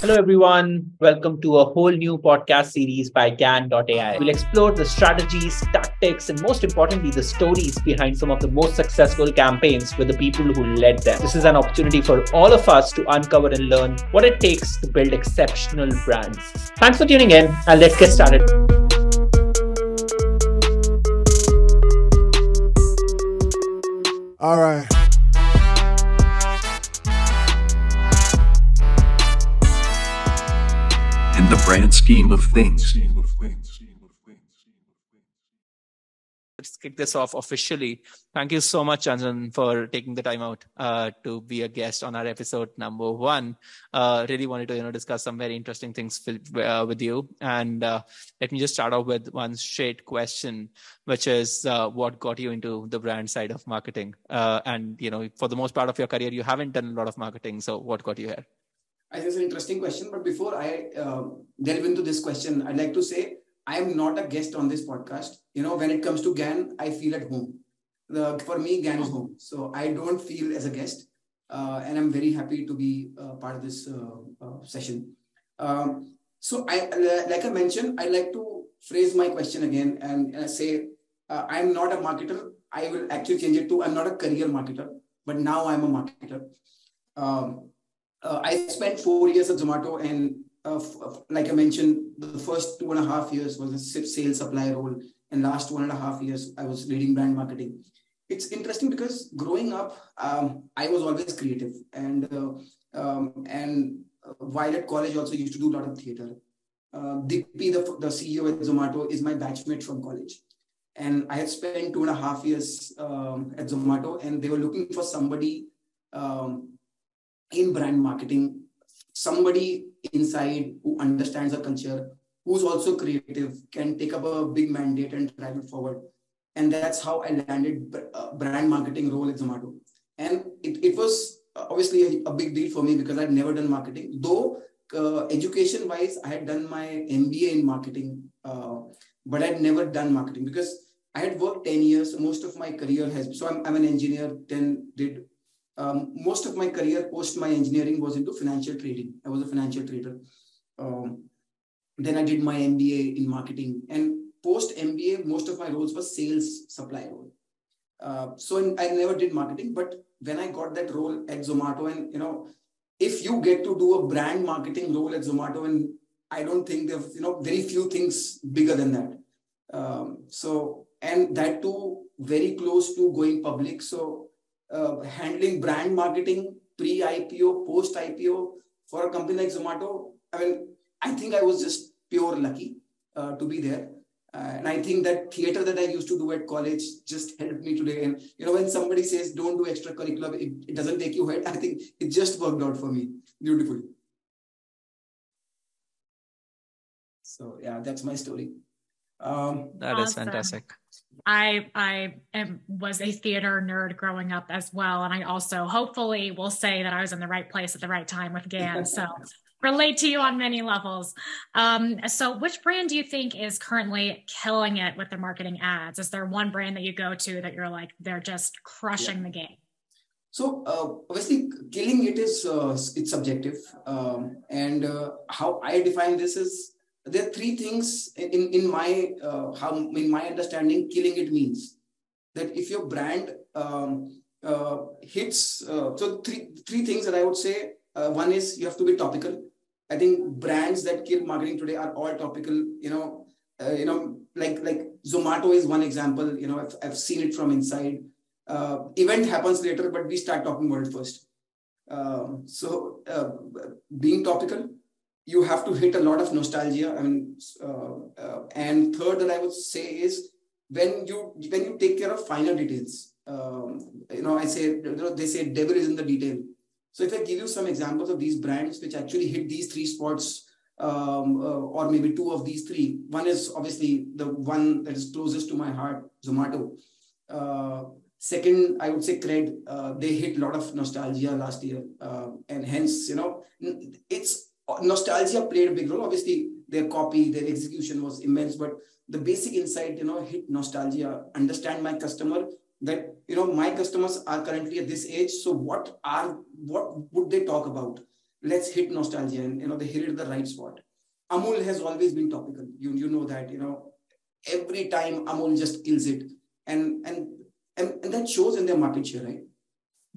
Hello, everyone. Welcome to a whole new podcast series by GAN.ai. We'll explore the strategies, tactics, and most importantly, the stories behind some of the most successful campaigns with the people who led them. This is an opportunity for all of us to uncover and learn what it takes to build exceptional brands. Thanks for tuning in, and let's get started. All right. In the brand scheme of things. Let's kick this off officially. Thank you so much, Chandan, for taking the time out uh, to be a guest on our episode number one. Uh, really wanted to you know discuss some very interesting things with, uh, with you. And uh, let me just start off with one straight question, which is uh, what got you into the brand side of marketing? Uh, and you know, for the most part of your career, you haven't done a lot of marketing. So what got you here? I think it's an interesting question. But before I uh, delve into this question, I'd like to say I am not a guest on this podcast. You know, when it comes to GAN, I feel at home. The, for me, GAN is home. So I don't feel as a guest. Uh, and I'm very happy to be uh, part of this uh, uh, session. Um, so I, like I mentioned, I like to phrase my question again and, say, uh, I'm not a marketer. I will actually change it to I'm not a career marketer, but now I'm a marketer. Um, uh, I spent four years at Zomato, and uh, f- like I mentioned, the first two and a half years was a sales supply role, and last one and a half years I was leading brand marketing. It's interesting because growing up, um, I was always creative, and uh, um, and while at college, also used to do a lot of theater. Uh, the, the CEO at Zomato, is my batchmate from college. And I had spent two and a half years um, at Zomato, and they were looking for somebody um, in brand marketing, somebody inside who understands the culture, who's also creative, can take up a big mandate and drive it forward. And that's how I landed brand marketing role at Zomato. And it, it was obviously a, a big deal for me because I'd never done marketing. Though uh, education wise, I had done my MBA in marketing, uh, but I'd never done marketing because I had worked 10 years. Most of my career has, so I'm, I'm an engineer, then did um, most of my career post my engineering was into financial trading. I was a financial trader. Um, then I did my MBA in marketing, and post MBA, most of my roles were sales supply role. Uh, so in, I never did marketing, but when I got that role at Zomato, and you know, if you get to do a brand marketing role at Zomato, and I don't think there's you know very few things bigger than that. Um, so and that too very close to going public. So uh, handling brand marketing pre IPO, post IPO for a company like Zomato. I mean, I think I was just pure lucky uh, to be there. Uh, and I think that theater that I used to do at college just helped me today. And you know, when somebody says don't do extracurricular, it, it doesn't take you ahead. I think it just worked out for me beautifully. So yeah, that's my story. Um, that awesome. is fantastic. I I am, was a theater nerd growing up as well, and I also hopefully will say that I was in the right place at the right time with GAN. So relate to you on many levels. Um, so, which brand do you think is currently killing it with the marketing ads? Is there one brand that you go to that you're like they're just crushing yeah. the game? So uh, obviously, killing it is uh, it's subjective, um, and uh, how I define this is there are three things in in my uh, how in my understanding killing it means. That if your brand um, uh, hits uh, so three three things that i would say uh, one is you have to be topical. I think brands that kill marketing today are all topical you know uh, you know like like zomato is one example you know i've, I've seen it from inside. Uh, event happens later but we start talking about it first. Um, so being topical you have to hit a lot of nostalgia. I mean, uh, uh, and third that I would say is when you when you take care of finer details. Um, you know, I say you know, they say devil is in the detail. So if I give you some examples of these brands which actually hit these three spots, um, uh, or maybe two of these three. One is obviously the one that is closest to my heart, Zomato. Uh, second, I would say Cred. Uh, they hit a lot of nostalgia last year, uh, and hence, you know, it's Uh, nostalgia played a big role. Obviously, their copy, their execution was immense, but the basic insight, you know, hit nostalgia, understand my customer that, you know, my customers are currently at this age. So what are, what would they talk about? let's hit nostalgia and you know they hit the right spot amul has always been topical you you know that you know every time amul just kills it and and and, and that shows in their market share right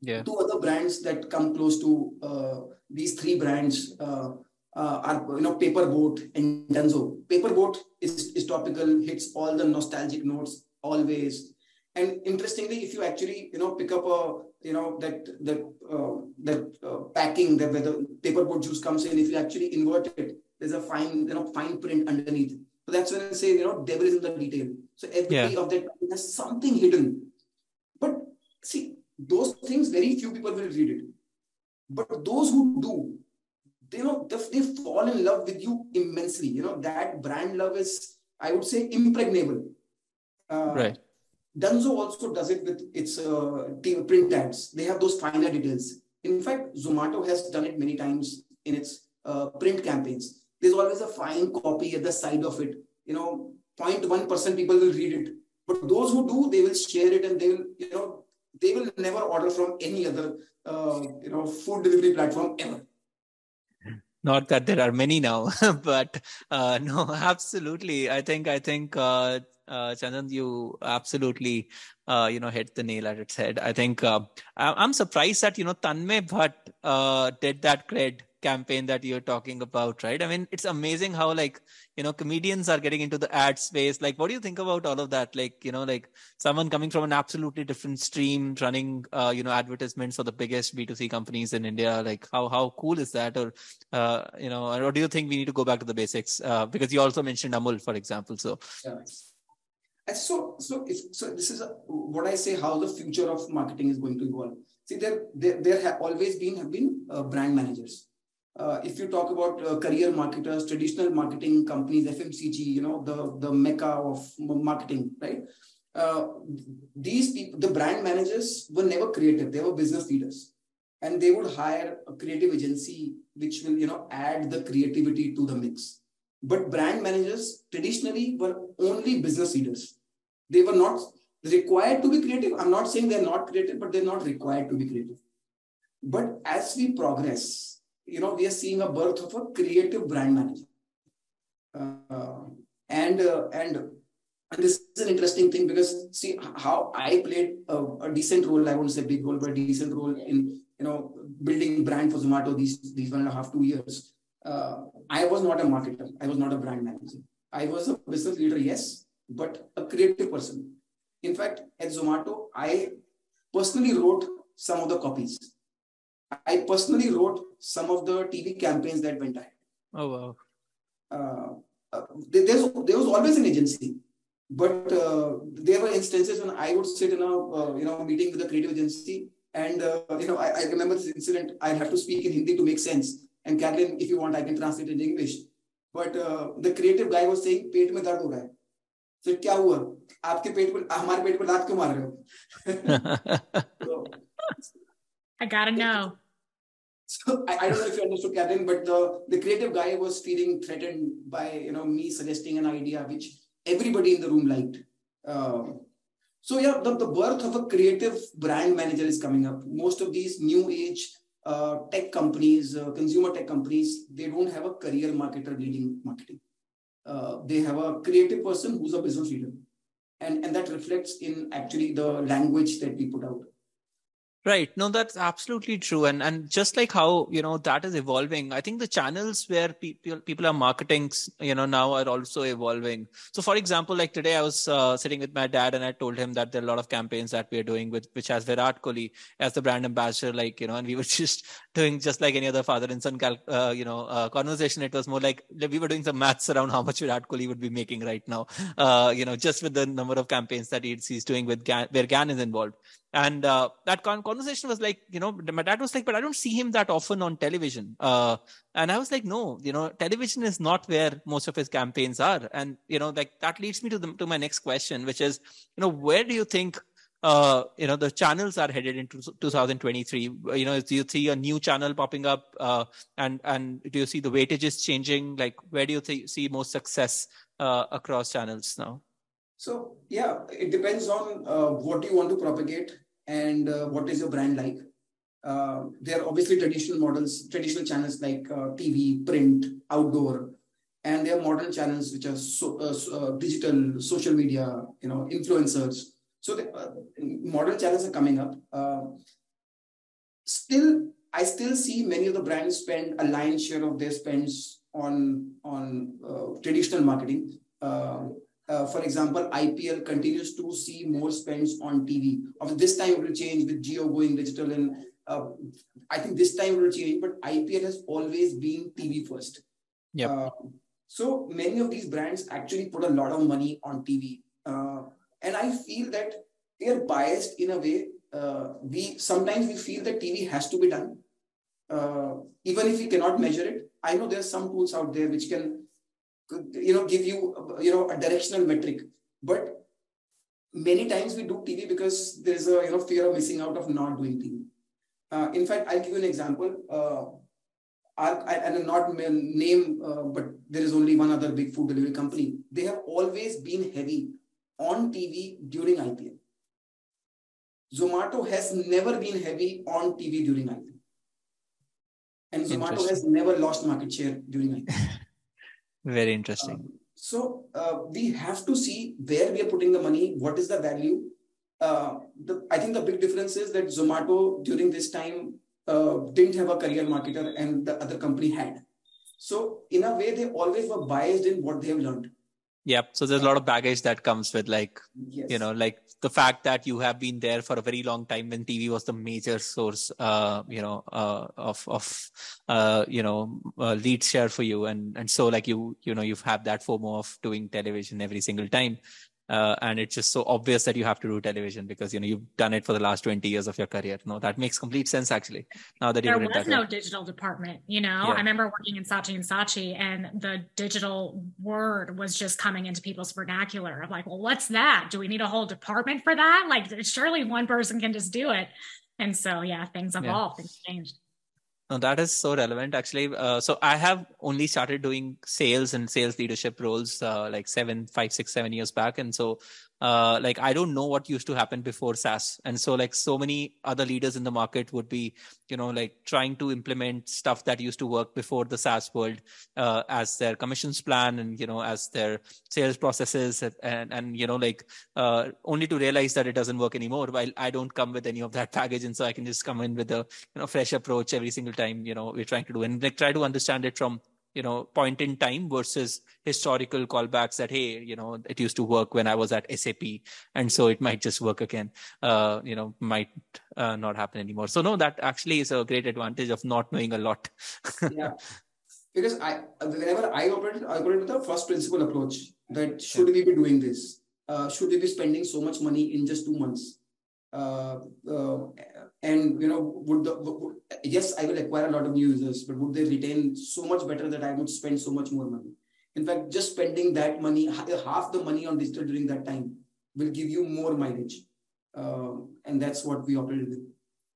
yeah. Two other brands that come close to uh, these three brands uh, uh, are you know paper boat and dunzo. Paper boat is, is topical hits all the nostalgic notes always. And interestingly if you actually you know pick up a you know that that uh, that uh, packing that where the paper boat juice comes in if you actually invert it there's a fine you know fine print underneath. So that's when i say you know devil is in the detail. So every Yeah. of that has something hidden. But see those things very few people will read it but those who do they know they, fall in love with you immensely you know that brand love is i would say impregnable uh, right Dunzo also does it with its uh, print ads. They have those finer details. In fact, Zomato has done it many times in its uh, print campaigns. There's always a fine copy at the side of it. You know, 0.1% people will read it. But those who do, they will share it and they will, you know, they will never order from any other, uh, you know, food delivery platform ever. not that there are many now but uh, no absolutely i think i think uh, uh, Chandan, you absolutely, uh, you know, hit the nail at its head. I think uh, I- I'm surprised that you know Tanmay Bhat uh, did that cred campaign that you're talking about, right? I mean, it's amazing how like you know comedians are getting into the ad space. Like, what do you think about all of that? Like, you know, like someone coming from an absolutely different stream, running, uh, you know, advertisements for the biggest B2C companies in India. Like, how how cool is that? Or uh, you know, or do you think we need to go back to the basics? Uh, because you also mentioned Amul, for example. So Yeah. So, so if so, this is a, what I say. How the future of marketing is going to evolve. See, there there, there have always been have been uh, brand managers. Uh, if you talk about uh, career marketers, traditional marketing companies, FMCG, you know the the mecca of marketing, right? Uh, these people, the brand managers, were never creative. They were business leaders, and they would hire a creative agency which will you know add the creativity to the mix. But brand managers traditionally were only business leaders they were not required to be creative. I'm not saying they're not creative, but they're not required to be creative. But as we progress, you know, we are seeing a birth of a creative brand manager. Uh, and uh, and this is an interesting thing because see how I played a, a decent role. I won't say big role, but a decent role in you know building brand for Zomato these these one and a half two years. Uh, I was not a marketer. I was not a brand manager. I was a business leader, yes, but a creative person. In fact, at Zomato, I personally wrote some of the copies. I personally wrote some of the TV campaigns that went ahead. oh wow. Uh, uh, there, there's, there was always an agency, but uh, there were instances when I would sit in a uh, you know meeting with a creative agency, and uh, you know I, I remember this incident. I have to speak in Hindi to make sense. And Kathleen, if you want, I can translate it in English. But uh, the creative guy was saying, "पेट में दर्द हो रहा है." So क्या हुआ? आपके पेट पर हमारे पेट पर लात क्यों मार रहे हो? I gotta know. So I, I don't know if you understood, Catherine, but the, the creative guy was feeling threatened by you know me suggesting an idea which everybody in the room liked. Um, so yeah, the, the birth of a creative brand manager is coming up. Most of these new age uh, tech companies, uh, consumer tech companies, they don't have a career marketer leading marketing. Uh, they have a creative person who's a business leader, and and that reflects in actually the language that we put out. Right. No, that's absolutely true. And and just like how, you know, that is evolving, I think the channels where people people are marketing, you know, now are also evolving. So for example, like today I was uh, sitting with my dad and I told him that there are a lot of campaigns that we are doing with which has Virat Kohli as the brand ambassador, like, you know, and we were just doing just like any other father and son, cal- uh, you know, uh, conversation. It was more like we were doing some maths around how much Virat Kohli would be making right now, uh, you know, just with the number of campaigns that he's, doing with Gan, where Gan is involved. And uh, that con- conversation was like, you know, my dad was like, but I don't see him that often on television. Uh, and I was like, no, you know, television is not where most of his campaigns are. And, you know, like that leads me to the, to my next question, which is, you know, where do you think, uh, you know, the channels are headed into 2023? You know, do you see a new channel popping up? Uh, and, and do you see the weightages changing? Like, where do you th- see most success uh, across channels now? So yeah, it depends on uh, what you want to propagate and uh, what is your brand like. Uh, there are obviously traditional models, traditional channels like uh, TV, print, outdoor, and there are modern channels which are so, uh, uh digital, social media, you know, influencers. So the modern channels are coming up. Still, I still see many of the brands spend a lion's share of their spends on on traditional marketing. For example, IPL continues to see more spends on TV. Of this time, it will change with Jio going digital and uh, I think this time it will change, but IPL has always been TV first. Yeah. Uh, so many of these brands actually put a lot of money on TV, uh, and I feel that they are biased in a way. Uh, we sometimes we feel that TV has to be done, uh, even if we cannot measure it. I know there are some tools out there which can, you know, give you you know a directional metric, but many times we do TV because there is a you know fear of missing out of not doing TV. Uh, in fact, I'll give you an example. Uh, I, and not name, uh, but there is only one other big food delivery company. They have always been heavy on TV during IPL. Zomato has never been heavy on TV during IPL. And Zomato has never lost market share during IPL. Very interesting. Um, so uh, we have to see where we are putting the money, what is the value, uh, the, I think the big difference is that Zomato during this time uh, didn't have a career marketer and the other company had. So in a way, they always were biased in what they have learned. Yep. So there's a lot of baggage that comes with like, yes. you know, like the fact that you have been there for a very long time when TV was the major source, uh, you know, uh, of, of, uh, you know, uh, lead share for you. And, and so like you, you know, you've had that FOMO of doing television every single time uh, and it's just so obvious that you have to do television because you know you've done it for the last 20 years of your career. No that makes complete sense actually now that you're in there was no digital department you know? Yeah. i remember working in saatchi and saatchi and the digital word was just coming into people's vernacular of like well what's that? Do we need a whole department for that? Like surely one person can just do it. And so yeah things evolved yeah. things changed that is so relevant actually. Uh, so I have only started doing sales and sales leadership roles uh, like seven, five, six, seven years back, and so uh, like I don't know what used to happen before SaaS, and so like so many other leaders in the market would be, you know, like trying to implement stuff that used to work before the SaaS world uh, as their commissions plan and you know as their sales processes and and you know like uh, only to realize that it doesn't work anymore. While I don't come with any of that package, and so I can just come in with a you know fresh approach every single time you know we're trying to do and like try to understand it from you know point in time versus historical callbacks that hey you know it used to work when i was at sap and so it might just work again uh, you know might uh, not happen anymore. So no that actually is a great advantage of not knowing a lot. Yeah. Because i whenever i operate i operate with a first principle approach that should yeah. we be doing this? Uh, should we be spending so much money in just two months? Uh, uh, and you know would the would, yes i will acquire a lot of new users but would they retain so much better that i would spend so much more money? In fact just spending that money half the money on digital during that time will give you more mileage. Uh, and that's what we operate with.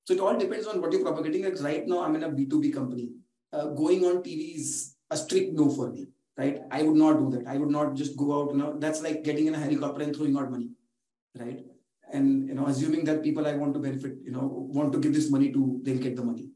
So it all depends on what you're propagating. Like right now i'm in a b2b company. Uh, going on tv is a strict no for me right? I would not do that. I would not just go out you know that's like getting in a helicopter and throwing out money right and you know assuming that people i want to benefit you know want to give this money to they'll get the money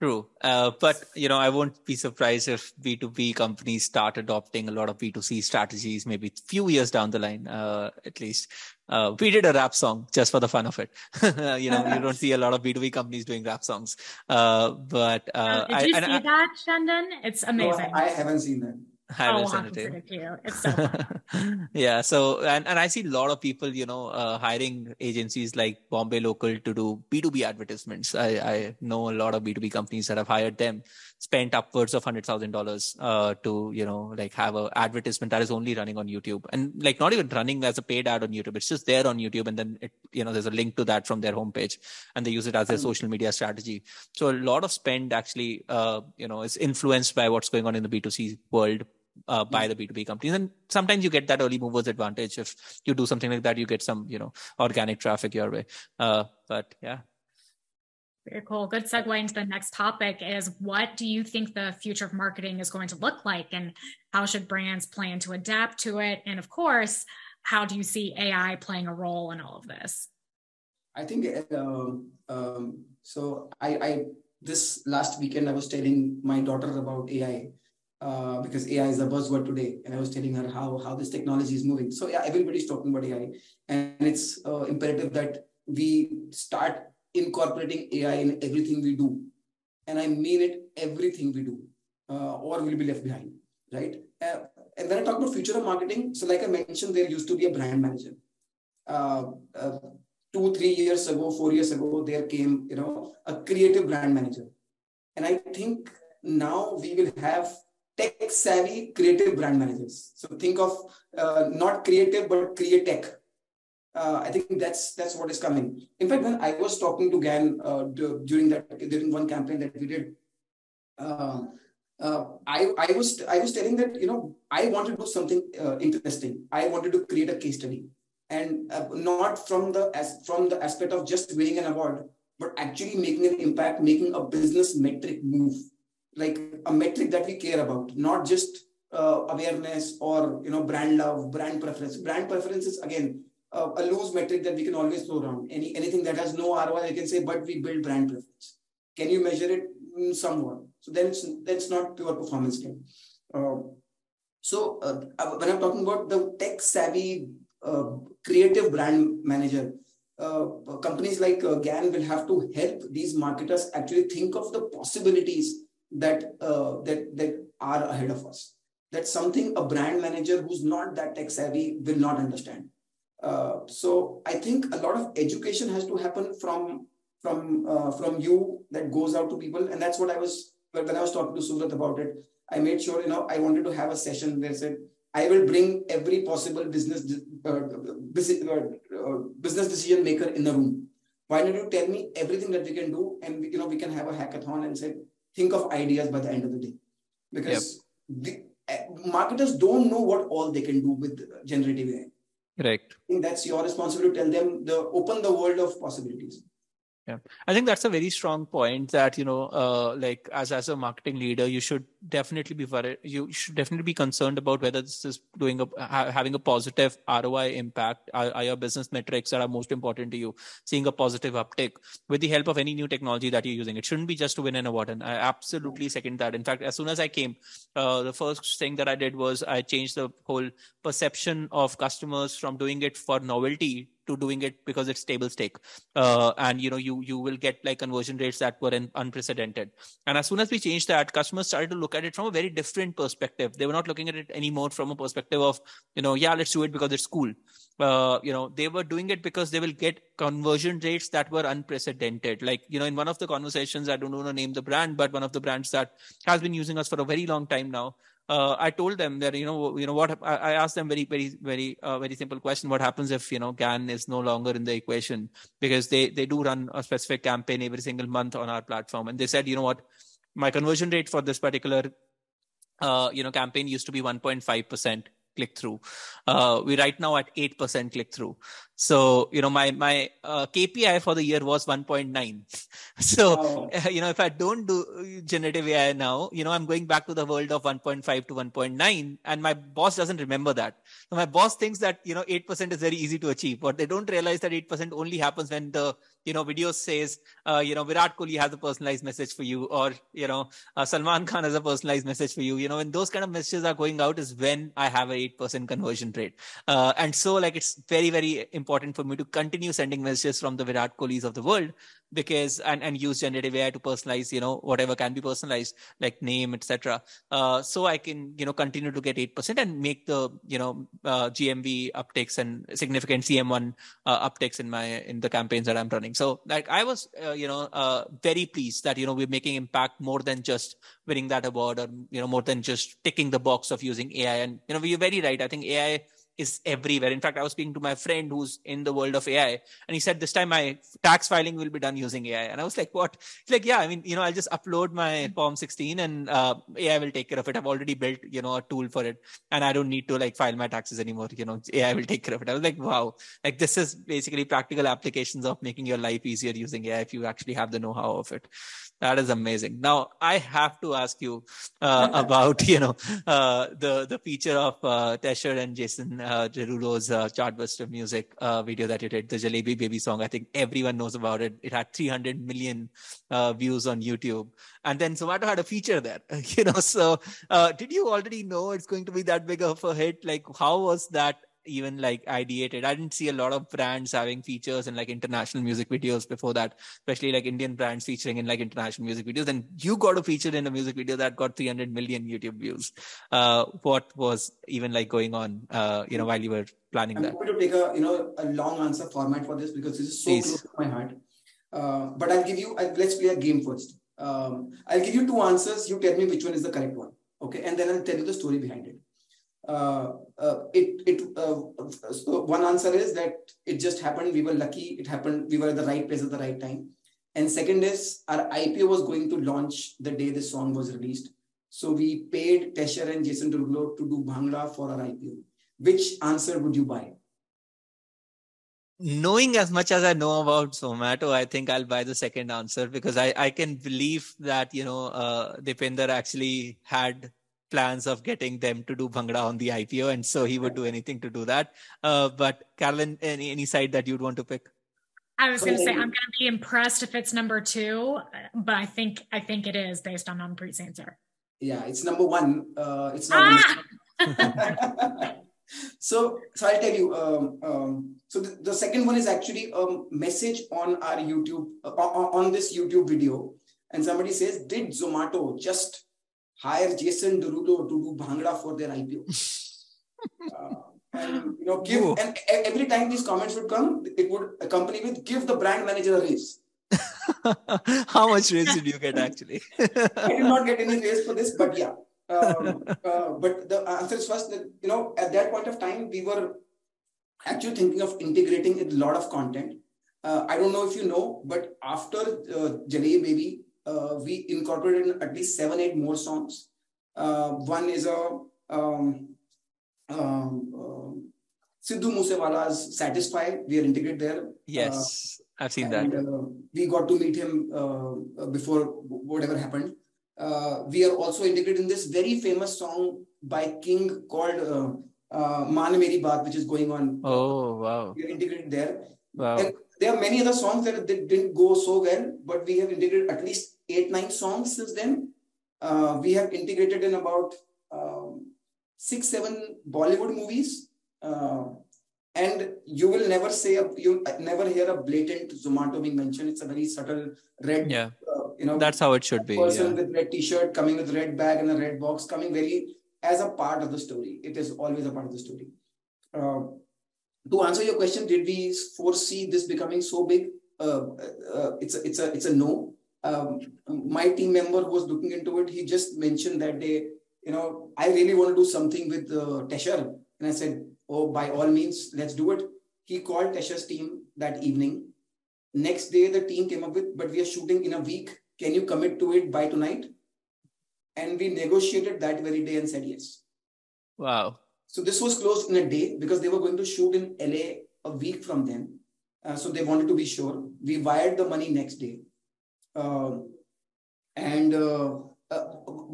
True. Uh, but, you know, I won't be surprised if B2B companies start adopting a lot of B2C strategies, maybe a few years down the line, uh, at least. Uh, we did a rap song just for the fun of it. you know, you don't see a lot of B2B companies doing rap songs. Uh, but, uh, did you I, see I, that, Chandan? It's amazing. No, I haven't seen that. Oh, send it to you. It's so yeah. So and, and I see a lot of people, you know, uh, hiring agencies like Bombay Local to do B2B advertisements. I, I know a lot of B2B companies that have hired them, spent upwards of hundred thousand uh, dollars to, you know, like have a advertisement that is only running on YouTube and like not even running as a paid ad on YouTube. It's just there on YouTube and then it, you know, there's a link to that from their homepage and they use it as their mm. social media strategy. So a lot of spend actually, uh, you know, is influenced by what's going on in the B2C world uh, by the B2B companies. And sometimes you get that early movers advantage. If you do something like that, you get some, you know, organic traffic your way. Uh, but yeah. Very cool. Good segue into the next topic is what do you think the future of marketing is going to look like and how should brands plan to adapt to it? And of course, how do you see AI playing a role in all of this? I think uh, um, so. I, I this last weekend I was telling my daughter about AI uh, because AI is a buzzword today, and I was telling her how how this technology is moving. So yeah, everybody's talking about AI, and it's uh, imperative that we start incorporating AI in everything we do, and I mean it, everything we do, uh, or we'll be left behind, right? And when I talk about future of marketing, so like I mentioned, there used to be a brand manager. Uh, uh, two, three years ago, four years ago, there came, you know, a creative brand manager. And I think now we will have tech savvy creative brand managers. So think of uh, not creative, but create tech. Uh, I think that's that's what is coming. In fact, when I was talking to Gan uh, during that during one campaign that we did, uh, uh, I I was I was telling that you know I wanted to do something uh, interesting. I wanted to create a case study and not from the as from the aspect of just winning an award but actually making an impact making a business metric move like a metric that we care about not just uh, awareness or you know brand love brand preference. Brand preference is again uh, a loose metric that we can always throw around. Any anything that has no roi i can say but we build brand preference. Can you measure it? Mm, somewhat. So then it's that's not pure performance game. Uh, so uh, uh, when i'm talking about the tech savvy creative brand manager. Uh, companies like uh, GAN will have to help these marketers actually think of the possibilities that uh, that that are ahead of us. That's something a brand manager who's not that tech savvy will not understand. Uh, so I think a lot of education has to happen from from uh, from you that goes out to people, and that's what I was when I was talking to Surat about it. I made sure you know I wanted to have a session where I said I will bring every possible business uh, business, uh, business decision maker in the room. Why don't you tell me everything that we can do, and you know we can have a hackathon and say think of ideas by the end of the day, because yep. the, uh, marketers don't know what all they can do with generative AI. Right. I think that's your responsibility to tell them the open the world of possibilities yeah. I think that's a very strong point that you know uh, like as as a marketing leader you should definitely be worried you should definitely be concerned about whether this is doing a ha- having a positive roi impact are, are, your business metrics that are most important to you seeing a positive uptick with the help of any new technology that you're using. It shouldn't be just to win an award and i absolutely second that. In fact as soon as i came uh, the first thing that i did was i changed the whole perception of customers from doing it for novelty to doing it because it's table stake. Uh, and you know you you will get like conversion rates that were in, unprecedented. And as soon as we changed that customers started to look at it from a very different perspective. They were not looking at it anymore from a perspective of you know yeah let's do it because it's cool. Uh, you know they were doing it because they will get conversion rates that were unprecedented. Like you know in one of the conversations i don't want to name the brand but one of the brands that has been using us for a very long time now uh, I told them that you know you know what I, asked them very very very uh, very simple question: What happens if you know GAN is no longer in the equation because they they do run a specific campaign every single month on our platform, and they said you know what, my conversion rate for this particular uh, you know campaign used to be 1.5 percent click through. Uh, we right now at 8% click through. So, you know, my, my uh, KPI for the year was 1.9. so, you know, if I don't do generative AI now, you know, I'm going back to the world of 1.5 to 1.9 and my boss doesn't remember that. So my boss thinks that, you know, 8% is very easy to achieve, but they don't realize that 8% only happens when the you know, video says, uh, you know, Virat Kohli has a personalized message for you, or you know, uh, Salman Khan has a personalized message for you. You know, when those kind of messages are going out, is when I have a eight percent conversion rate. Uh, and so, like, it's very, very important for me to continue sending messages from the Virat Kohlis of the world because and and use generative AI to personalize, you know, whatever can be personalized, like name, etc. Uh, so I can, you know, continue to get eight percent and make the, you know, uh, GMV uptakes and significant CM1 uh, uptakes in my in the campaigns that I'm running. So like I was, uh, you know, uh, very pleased that you know we're making impact more than just winning that award or you know more than just ticking the box of using AI. And you know, you're very right. I think AI is everywhere. In fact, I was speaking to my friend who's in the world of AI, and he said this time my tax filing will be done using AI. And I was like, "What?" He's like, "Yeah, I mean, you know, I'll just upload my Form 16, and uh, AI will take care of it. I've already built, you know, a tool for it, and I don't need to like file my taxes anymore. You know, AI will take care of it." I was like, "Wow!" Like this is basically practical applications of making your life easier using AI if you actually have the know-how of it. That is amazing. Now I have to ask you uh, about you know uh, the the feature of uh, Tesher and Jason uh, Derulo's uh, chartbuster music uh, video that you did, the Jalebi Baby song. I think everyone knows about it. It had 300 million uh, views on YouTube, and then Zomato had a feature there. You know, so uh, did you already know it's going to be that big of a hit? Like, how was that even like ideated. I didn't see a lot of brands having features in like international music videos before that, especially like Indian brands featuring in like international music videos. And you got a feature in a music video that got 300 million YouTube views. Uh, what was even like going on, uh, you know, while you were planning I'm that? going to take a you know a long answer format for this because this is so Please. close to my heart. Uh, but I'll give you. I, let's play a game first. Um, I'll give you two answers. You tell me which one is the correct one. Okay, and then I'll tell you the story behind it. Uh, uh, it it uh, so one answer is that it just happened. We were lucky. It happened. We were at the right place at the right time. And second is our IPO was going to launch the day this song was released. So we paid Tesher and Jason to do Bhangra for our IPO. Which answer would you buy? knowing as much as I know about Zomato, I think I'll buy the second answer because I, I can believe that, you know, uh, Deepinder actually had plans of getting them to do Bhangra on the IPO. And so he would do anything to do that. Uh, but Carolyn, any, any side that you'd want to pick? I was going to say I'm going to be impressed if it's number two, but I think I think it is based on Manpreet's answer. Yeah, it's number one. Uh, it's not. Ah! so, so I'll tell you. Um, um, so the, the second one is actually a message on our YouTube uh, on, on this YouTube video, and somebody says, "Did Zomato just hire Jason Derulo to do Bhangra for their IPO?" uh, and you know, give Ooh. and every time these comments would come, it would accompany with give the brand manager a raise. How much raise did you get actually? I did not get any raise for this, but yeah. Um, uh, but the answer is first that you know at that point of time we were actually thinking of integrating a lot of content. Uh, I don't know if you know, but after uh, Jalebi Baby, we incorporated at least seven, eight more songs. Uh, one is a um, um, um, Sidhu Moosewala's "Satisfy." We are integrated there. yes, I've seen that. uh, we got to meet him uh, before whatever happened. Uh, we are also integrated in this very famous song by King called uh, uh, "Maan Meri Jaan," which is going on. Oh, wow. We are integrated there. Wow. And there are many other songs that, that didn't go so well, but we have integrated at least eight, nine songs since then. Uh, we have integrated in about um, six, seven Bollywood movies. Uh, and you will never say a, you never hear a blatant Zomato being mentioned. It's a very subtle red, Yeah, uh, you know, that's how it should be. person Yeah. with red t-shirt coming with red bag and a red box coming very as a part of the story. It is always a part of the story. Uh, to answer your question, did we foresee this becoming so big? Uh, uh, it's a, it's a it's a no. Um, my team member who was looking into it. He just mentioned that day, you know, I really want to do something with uh, Tesher, and I said, oh, by all means, let's do it. He called Tesher's team that evening. Next day, the team came up with, but we are shooting in a week. Can you commit to it by tonight? And we negotiated that very day and said yes. Wow. So this was closed in a day because they were going to shoot in LA a week from then. Uh, so they wanted to be sure. We wired the money next day. Um, and uh, uh,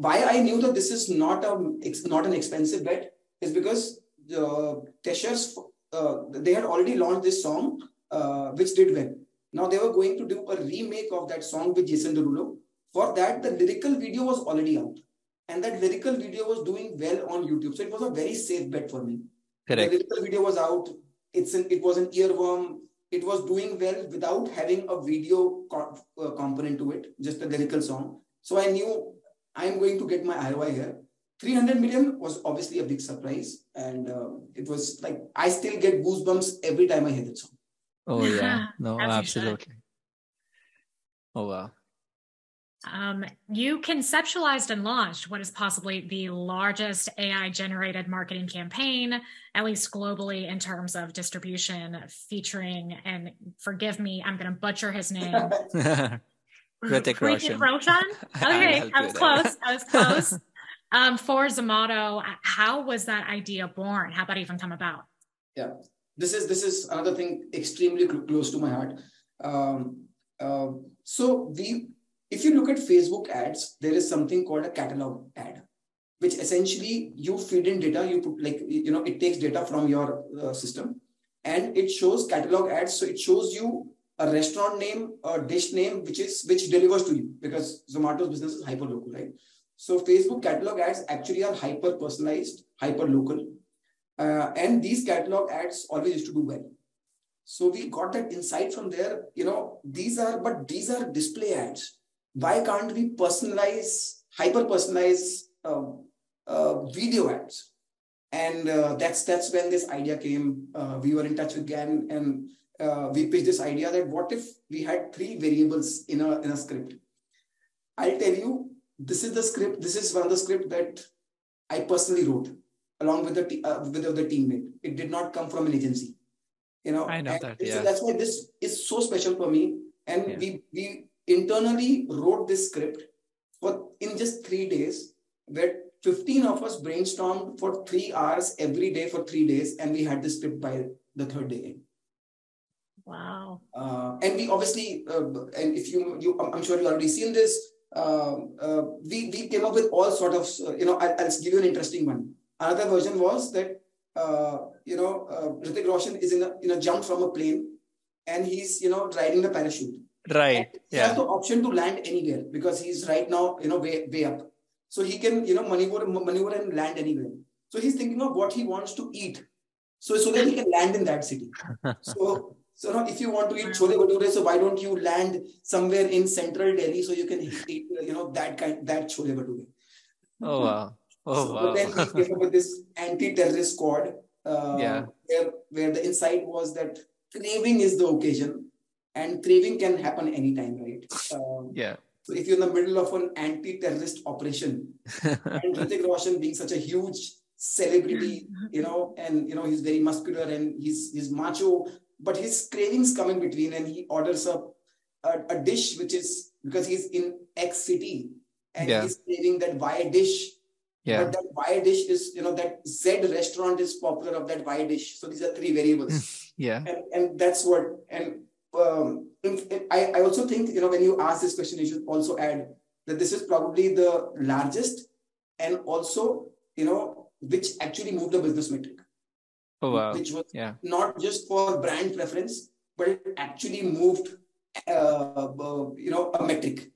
why I knew that this is not a it's not an expensive bet is because the Tesher's uh, they had already launched this song uh, which did well. Now they were going to do a remake of that song with Jason Derulo. For that, the lyrical video was already out, and that lyrical video was doing well on YouTube. So it was a very safe bet for me. Correct. The lyrical video was out. It's an it was an earworm. It was doing well without having a video co- uh, component to it, just a lyrical song. So I knew I'm going to get my ROI here. 300 million was obviously a big surprise, and uh, it was like I still get goosebumps every time I hear that song. Oh, yeah. No, As you should. absolutely. Oh, wow. Um, you conceptualized and launched what is possibly the largest AI generated marketing campaign, at least globally, in terms of distribution, featuring, and forgive me, I'm going to butcher his name. Hrithik Hrithik Roshan. Roshan? Okay, I was close. I was close. um, for Zomato, how was that idea born? How that even come about? yeah this is this is another thing extremely close to my heart um, uh, so we if you look at Facebook ads, there is something called a catalog ad, which essentially you feed in data. You put like you know it takes data from your uh, system, and it shows catalog ads. So it shows you a restaurant name, a dish name, which is which delivers to you because Zomato's business is hyper local, right? So Facebook catalog ads actually are hyper personalized, hyper local, uh, and these catalog ads always used to do well. So we got that insight from there. You know, these are but these are display ads. Why can't we personalize, hyper personalize uh, uh, video ads? And uh, that's that's when this idea came. Uh, we were in touch with GAN and uh, we pitched this idea that what if we had three variables in a in a script? I'll tell you, this is the script. This is one of the script that I personally wrote along with the uh, with the teammate. It did not come from an agency. You know, I know that. Yeah. that's why this is so special for me. And yeah. we we internally wrote this script for in just three days, where 15 of us brainstormed for three hours every day for three days, and we had the script by the third day. Wow. Uh, and we obviously, uh, and if you, you, I'm sure you already seen this. Uh, uh we we came up with all sort of, uh, you know, I'll, I'll, give you an interesting one. Another version was that, uh, you know, uh, Hrithik Roshan is in a in a jump from a plane, and he's you know riding the parachute. Right. He yeah. has the option to land anywhere because he's right now you know way way up, so he can you know maneuver maneuver and land anywhere. So he's thinking of what he wants to eat, so so that he can land in that city. So so now, if you want to eat chole bhature, so why don't you land somewhere in central Delhi so you can eat, you know, that kind that chole bhature. Oh wow! Oh so, wow! Then we came up with this anti-terrorist squad. Uh, yeah. Where, where the insight was that craving is the occasion, and craving can happen anytime, right? Um, yeah. So if you're in the middle of an anti-terrorist operation, and Hrithik Roshan being such a huge celebrity, you know, and you know he's very muscular and he's he's macho, but his cravings come in between and he orders a, a, a dish which is because he's in X city and yeah. he's craving that Y dish. Yeah. But that Y dish is, you know, that Z restaurant is popular of that Y dish. So these are three variables. yeah. And, and that's what, and um, I, I also think, you know, when you ask this question, you should also add that this is probably the largest and also, you know, which actually moved the business metric. Oh, wow. Which was yeah. not just for brand preference, but it actually moved, uh, uh, you know, a metric.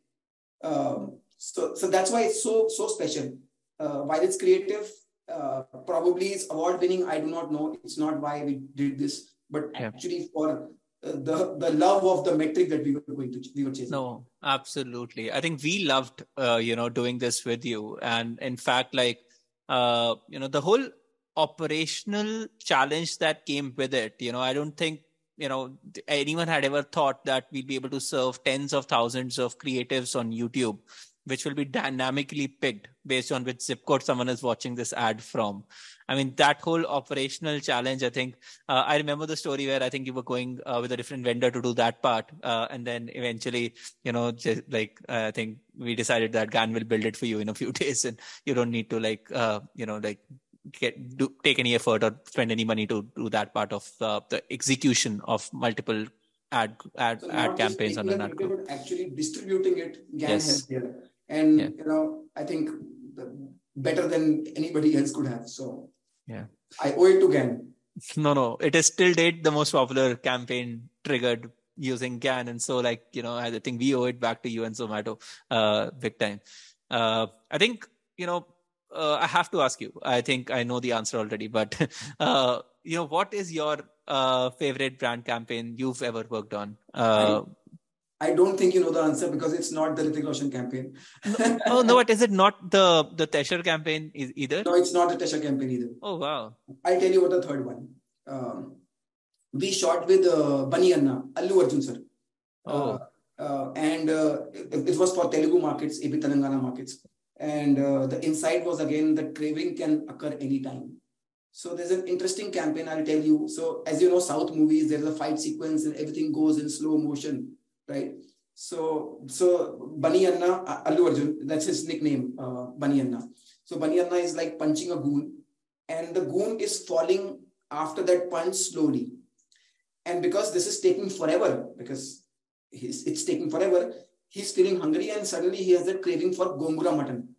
Um, so, so that's why it's so so special. Uh, while it's creative, uh, probably it's award winning. I do not know. It's not why we did this, but yeah. actually for the the love of the metric that we were going to we were chasing. No, absolutely. I think we loved uh, you know doing this with you, and in fact, like uh, you know the whole operational challenge that came with it. You know, I don't think you know anyone had ever thought that we'd be able to serve tens of thousands of creatives on YouTube, which will be dynamically picked based on which zip code someone is watching this ad from. I mean, that whole operational challenge. I think uh, I remember the story where I think you were going uh, with a different vendor to do that part, uh, and then eventually, you know, just like I think we decided that GAN will build it for you in a few days, and you don't need to like, uh, you know, like get do take any effort or spend any money to do that part of uh, the execution of multiple ad ad so ad campaigns on an ad group. Actually distributing it, GAN yes. here, and yeah. you know I think better than anybody else could have. So yeah, I owe it to GAN. No, no, it is still date the most popular campaign triggered using GAN, and so like you know I think we owe it back to you and Zomato, uh, big time. Uh, I think you know uh, I have to ask you. I think I know the answer already, but uh, you know, what is your uh, favorite brand campaign you've ever worked on? Uh, I, don't think you know the answer because it's not the Hrithik Roshan campaign. no, oh no, what is it? Not the the Tesher campaign is either? No, it's not the Tesher campaign either. Oh wow! I'll tell you what the third one. Um, we shot with uh, Bunny Anna, Allu Arjun sir. Oh. Uh, and it, it was for Telugu markets, AP Telangana markets. And uh, the insight was again that craving can occur anytime. So there's an interesting campaign I'll tell you. So as you know, South movies, there's a fight sequence and everything goes in slow motion, right? So so Bunny Anna, Allu Arjun, that's his nickname, uh, Bunny Anna. So Bunny Anna is like punching a goon, and the goon is falling after that punch slowly. And because this is taking forever, because it's taking forever, he's feeling hungry and suddenly he has that craving for gongura mutton.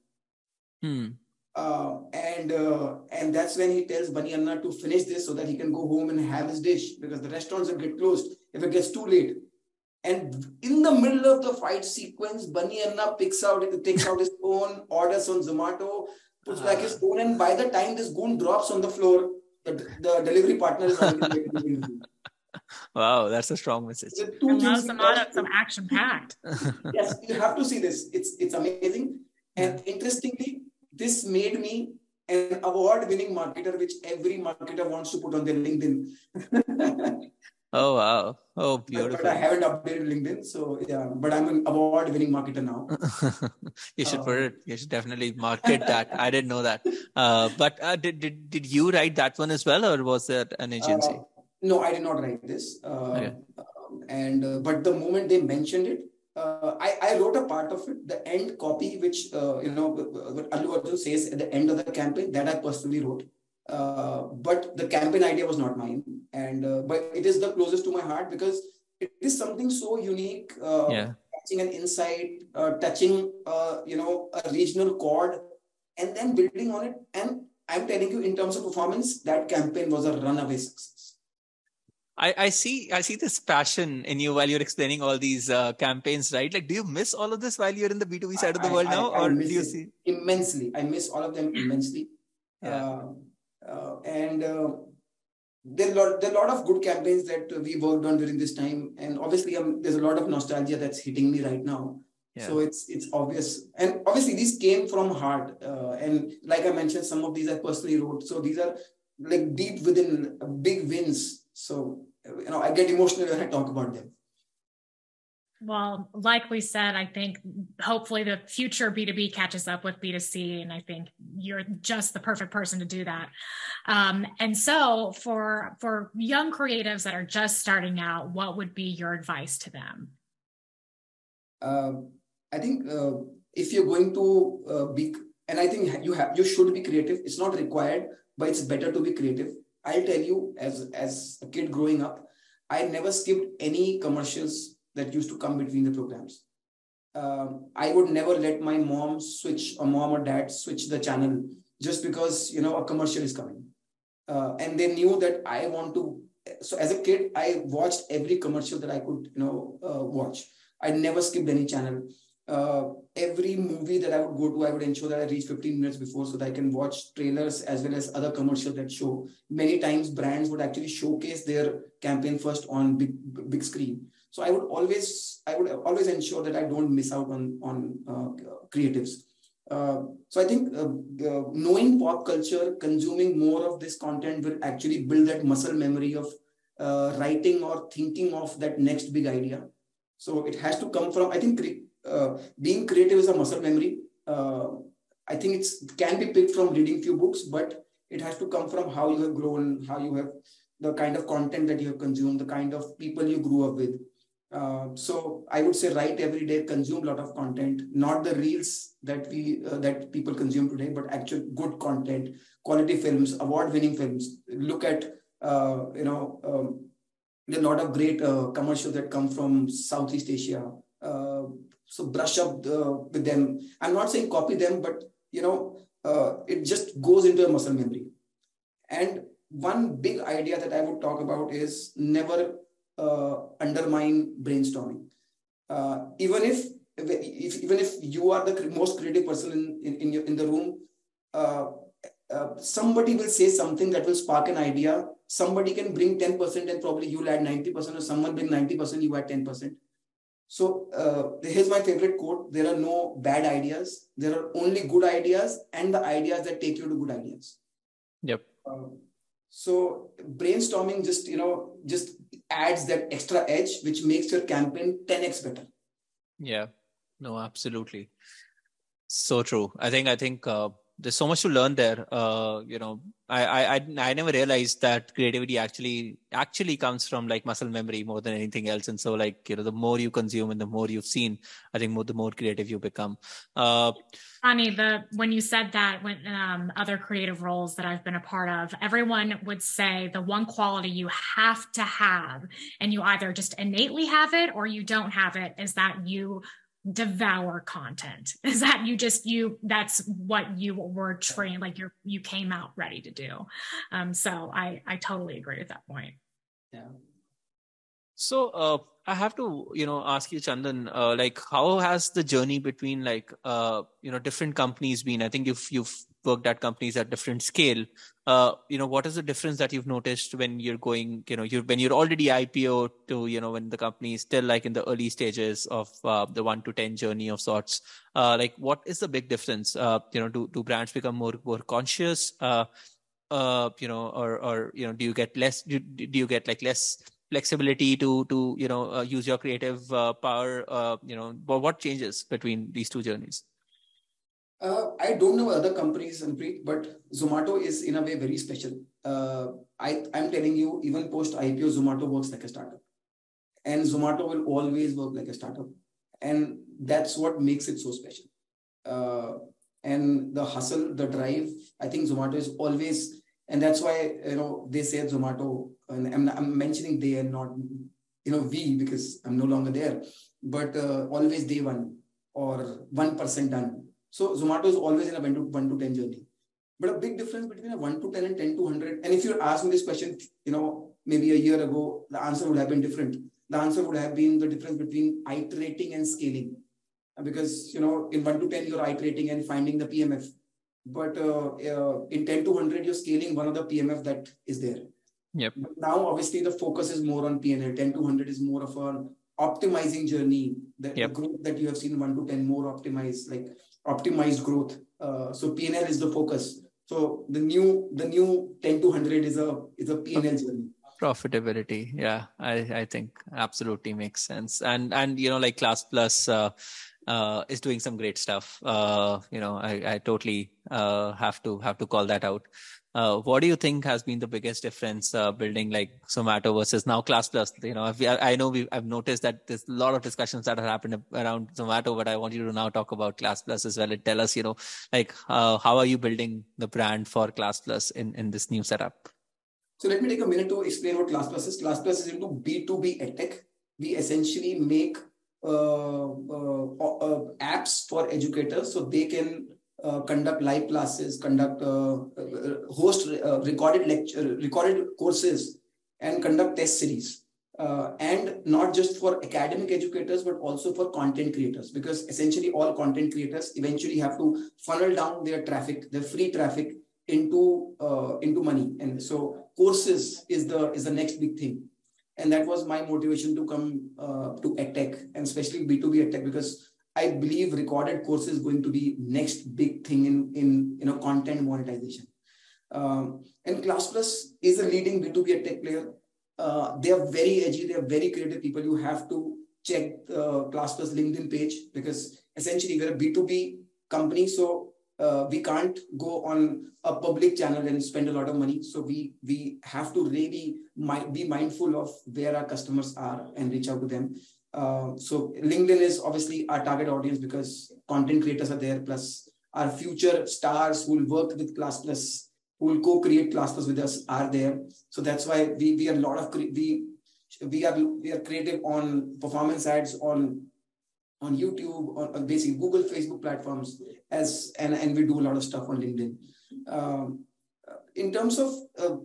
Hmm. Uh, and uh, and that's when he tells Bunny Anna to finish this so that he can go home and have his dish because the restaurants will get closed if it gets too late. And in the middle of the fight sequence, Bunny Anna picks out, takes out his phone, orders on Zomato, puts back his ah. phone, and by the time this goon drops on the floor, the, the delivery partner is already waiting. Wow, that's a strong message. The two I love some, some action packed. yes, you have to see this. It's it's amazing. And interestingly, this made me an award-winning marketer, which every marketer wants to put on their LinkedIn. oh wow! Oh, beautiful. But, but, I haven't updated LinkedIn, so yeah. But I'm an award-winning marketer now. you should uh, put it. You should definitely market that. I didn't know that. Uh, but uh, did, did did you write that one as well, or was it an agency? Uh, no, I did not write this. Uh, okay. Um, and uh, but the moment they mentioned it, uh, I, I wrote a part of it, the end copy, which uh, you know what Allu Arjun says at the end of the campaign, that I personally wrote. Uh, but the campaign idea was not mine, and uh, but it is the closest to my heart because it is something so unique. Uh, yeah. Touching an insight, uh, touching you know a regional chord, and then building on it. And I'm telling you, in terms of performance, that campaign was a runaway success. I, I see I see this passion in you while you're explaining all these uh, campaigns, right? Like, do you miss all of this while you're in the B2B side of the world I, now, I, or do you see immensely? I miss all of them immensely. Yeah. Uh, uh, and uh, there, are lot, there are a lot of good campaigns that we worked on during this time, and obviously, um, there's a lot of nostalgia that's hitting me right now. Yeah. So it's it's obvious, and obviously these came from heart. Uh, and like I mentioned, some of these I personally wrote. So these are like deep within big wins. So you know, I get emotional when I talk about them. Well, like we said, I think hopefully the future B2B catches up with B2C. And I think you're just the perfect person to do that. Um, and so for for young creatives that are just starting out, what would be your advice to them? Uh, I think uh, if you're going to uh, be, and I think you have you should be creative. It's not required, but it's better to be creative. I'll tell you, as as a kid growing up, I never skipped any commercials that used to come between the programs. Um, I would never let my mom switch, or mom or dad switch the channel just because you know a commercial is coming, uh, and they knew that I want to. So as a kid, I watched every commercial that I could you know uh, watch. I never skipped any channel uh, every movie that I would go to, I would ensure that I reach 15 minutes before so that I can watch trailers as well as other commercials that show. Many times, brands would actually showcase their campaign first on big big screen. So I would always I would always ensure that I don't miss out on on uh, creatives. Uh, so I think uh, knowing pop culture, consuming more of this content will actually build that muscle memory of uh, writing or thinking of that next big idea. So it has to come from I think uh, being creative is a muscle memory. Uh, I think it's it can be picked from reading few books, but it has to come from how you have grown, how you have the kind of content that you have consumed, the kind of people you grew up with. Uh, so I would say write every day, consume a lot of content, not the reels that we uh, that people consume today, but actual good content, quality films, award-winning films. Look at uh, you know um, a lot of great uh, commercials that come from Southeast Asia. Uh, so brush up the, with them i'm not saying copy them but you know it just goes into a muscle memory and one big idea that i would talk about is never undermine brainstorming. Uh, even if, if even if you are the most creative person in in, in, your, in the room uh, uh, somebody will say something that will spark an idea. Somebody can bring 10% and probably you'll add 90% or someone bring 90% you add 10% so uh, here's my favorite quote. There are no bad ideas. There are only good ideas and the ideas that take you to good ideas. Yep. Uh, so brainstorming just you know just adds that extra edge which makes your campaign 10x better yeah no absolutely so true i think i think uh, there's so much to learn there. Uh, you know, I, I I never realized that creativity actually actually comes from like muscle memory more than anything else. And so, like you know, the more you consume and the more you've seen, I think more the more creative you become. Uh, Funny the when you said that when um, other creative roles that I've been a part of, everyone would say the one quality you have to have, and you either just innately have it or you don't have it, is that you devour content. Is that you just you that's what you were trained like you're you came out ready to do. Um so i i totally agree with that point. Yeah so uh, I have to, you know, ask you, Chandan, uh, like, how has the journey between like, uh, you know, different companies been? I think you've you've worked at companies at different scale. Uh, you know, what is the difference that you've noticed when you're going, you know, you're when you're already IPO to, you know, when the company is still like in the early stages of uh, the one to ten journey of sorts? Uh, like, what is the big difference? You know, do do brands become more more conscious? You know, or or you know, do you get less? Do, do you get like less? Flexibility to to you know uh, use your creative uh, power uh, you know what changes between these two journeys? Uh, i don't know other companies but zomato is in a way very special. Uh, i i'm telling you even post ipo zomato works like a startup. And zomato will always work like a startup. And that's what makes it so special. Uh, and the hustle the drive i think zomato is always and that's why you know they say zomato and I'm, I'm mentioning they and not you know we because I'm no longer there, but uh, always day one or one percent done. So Zomato is always in a one to one to ten journey. But a big difference between a one to ten and ten to hundred. And if you're asking this question, you know, maybe a year ago, the answer would have been different. The answer would have been the difference between iterating and scaling, because you know, in one to ten, you're iterating and finding the PMF. But uh, uh, in 10 to 100, you're scaling one of the PMF that is there. Yep. But now, obviously, the focus is more on PNL. 10 to 100 is more of an optimizing journey. The, yep. growth that you have seen 1 to 10 more optimized, like optimized growth. Uh, so PNL is the focus. So the new the new 10 to 100 is a is a PNL journey profitability yeah i i think absolutely makes sense and and you know like class plus uh, uh, is doing some great stuff uh, you know i i totally uh, have to have to call that out uh, what do you think has been the biggest difference uh, building like Zomato versus now Class Plus? You know, I, I know we I've noticed that there's a lot of discussions that have happened around Zomato, but I want you to now talk about Class Plus as well and tell us, you know, like uh, how are you building the brand for Class Plus in in this new setup? So let me take a minute to explain what Class Plus is. Class Plus is into B2B edtech. We essentially make apps for educators so they can uh, conduct live classes, conduct uh, uh host uh, recorded lecture, recorded courses, and conduct test series. Uh, and not just for academic educators, but also for content creators, because essentially all content creators eventually have to funnel down their traffic, their free traffic, into into money. And so courses is the is the next big thing and that was my motivation to come uh, to edtech and especially b2b edtech because I believe recorded course is going to be next big thing in in you know content monetization. Um, and Class Plus is a leading B2B tech player. Uh, they are very edgy. They are very creative people. You have to check the Class Plus LinkedIn page because essentially we're a B2B company. So uh, we can't go on a public channel and spend a lot of money. So we we have to really mi- be mindful of where our customers are and reach out to them. Uh, so LinkedIn is obviously our target audience because content creators are there, plus our future stars who will work with Class Plus, who will co-create Class Plus with us are there. So that's why we we are a lot of we we are we are creative on performance ads on on YouTube, on, on basically Google, Facebook platforms, as and and we do a lot of stuff on LinkedIn. Um, in terms of uh,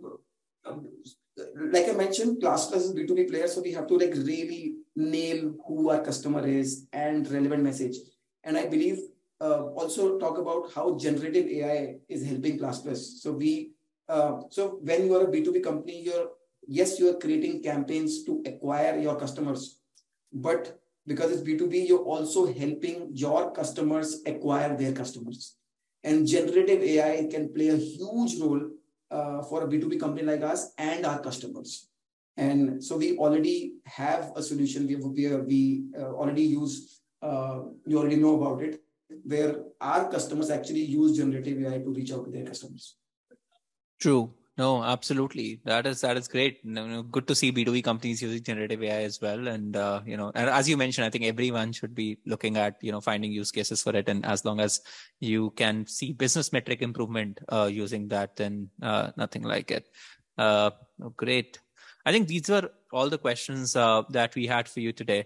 like I mentioned, Class Plus is B2B player, so we have to like really nail who our customer is and relevant message. And I believe uh, also talk about how generative AI is helping Class Plus. So we uh, so when you are a B2B company, you're yes, you are creating campaigns to acquire your customers, but because it's B2B, you're also helping your customers acquire their customers. And generative AI can play a huge role uh, for a B2B company like us and our customers. And so we already have a solution. We, we, we uh, already use, uh, you already know about it, where our customers actually use generative AI to reach out to their customers. True. No, absolutely. That is that is great. Good to see B2B companies using generative AI as well. And uh, you know, and as you mentioned, I think everyone should be looking at you know finding use cases for it. And as long as you can see business metric improvement uh, using that, then uh, nothing like it. Uh, great. I think these were all the questions uh, that we had for you today.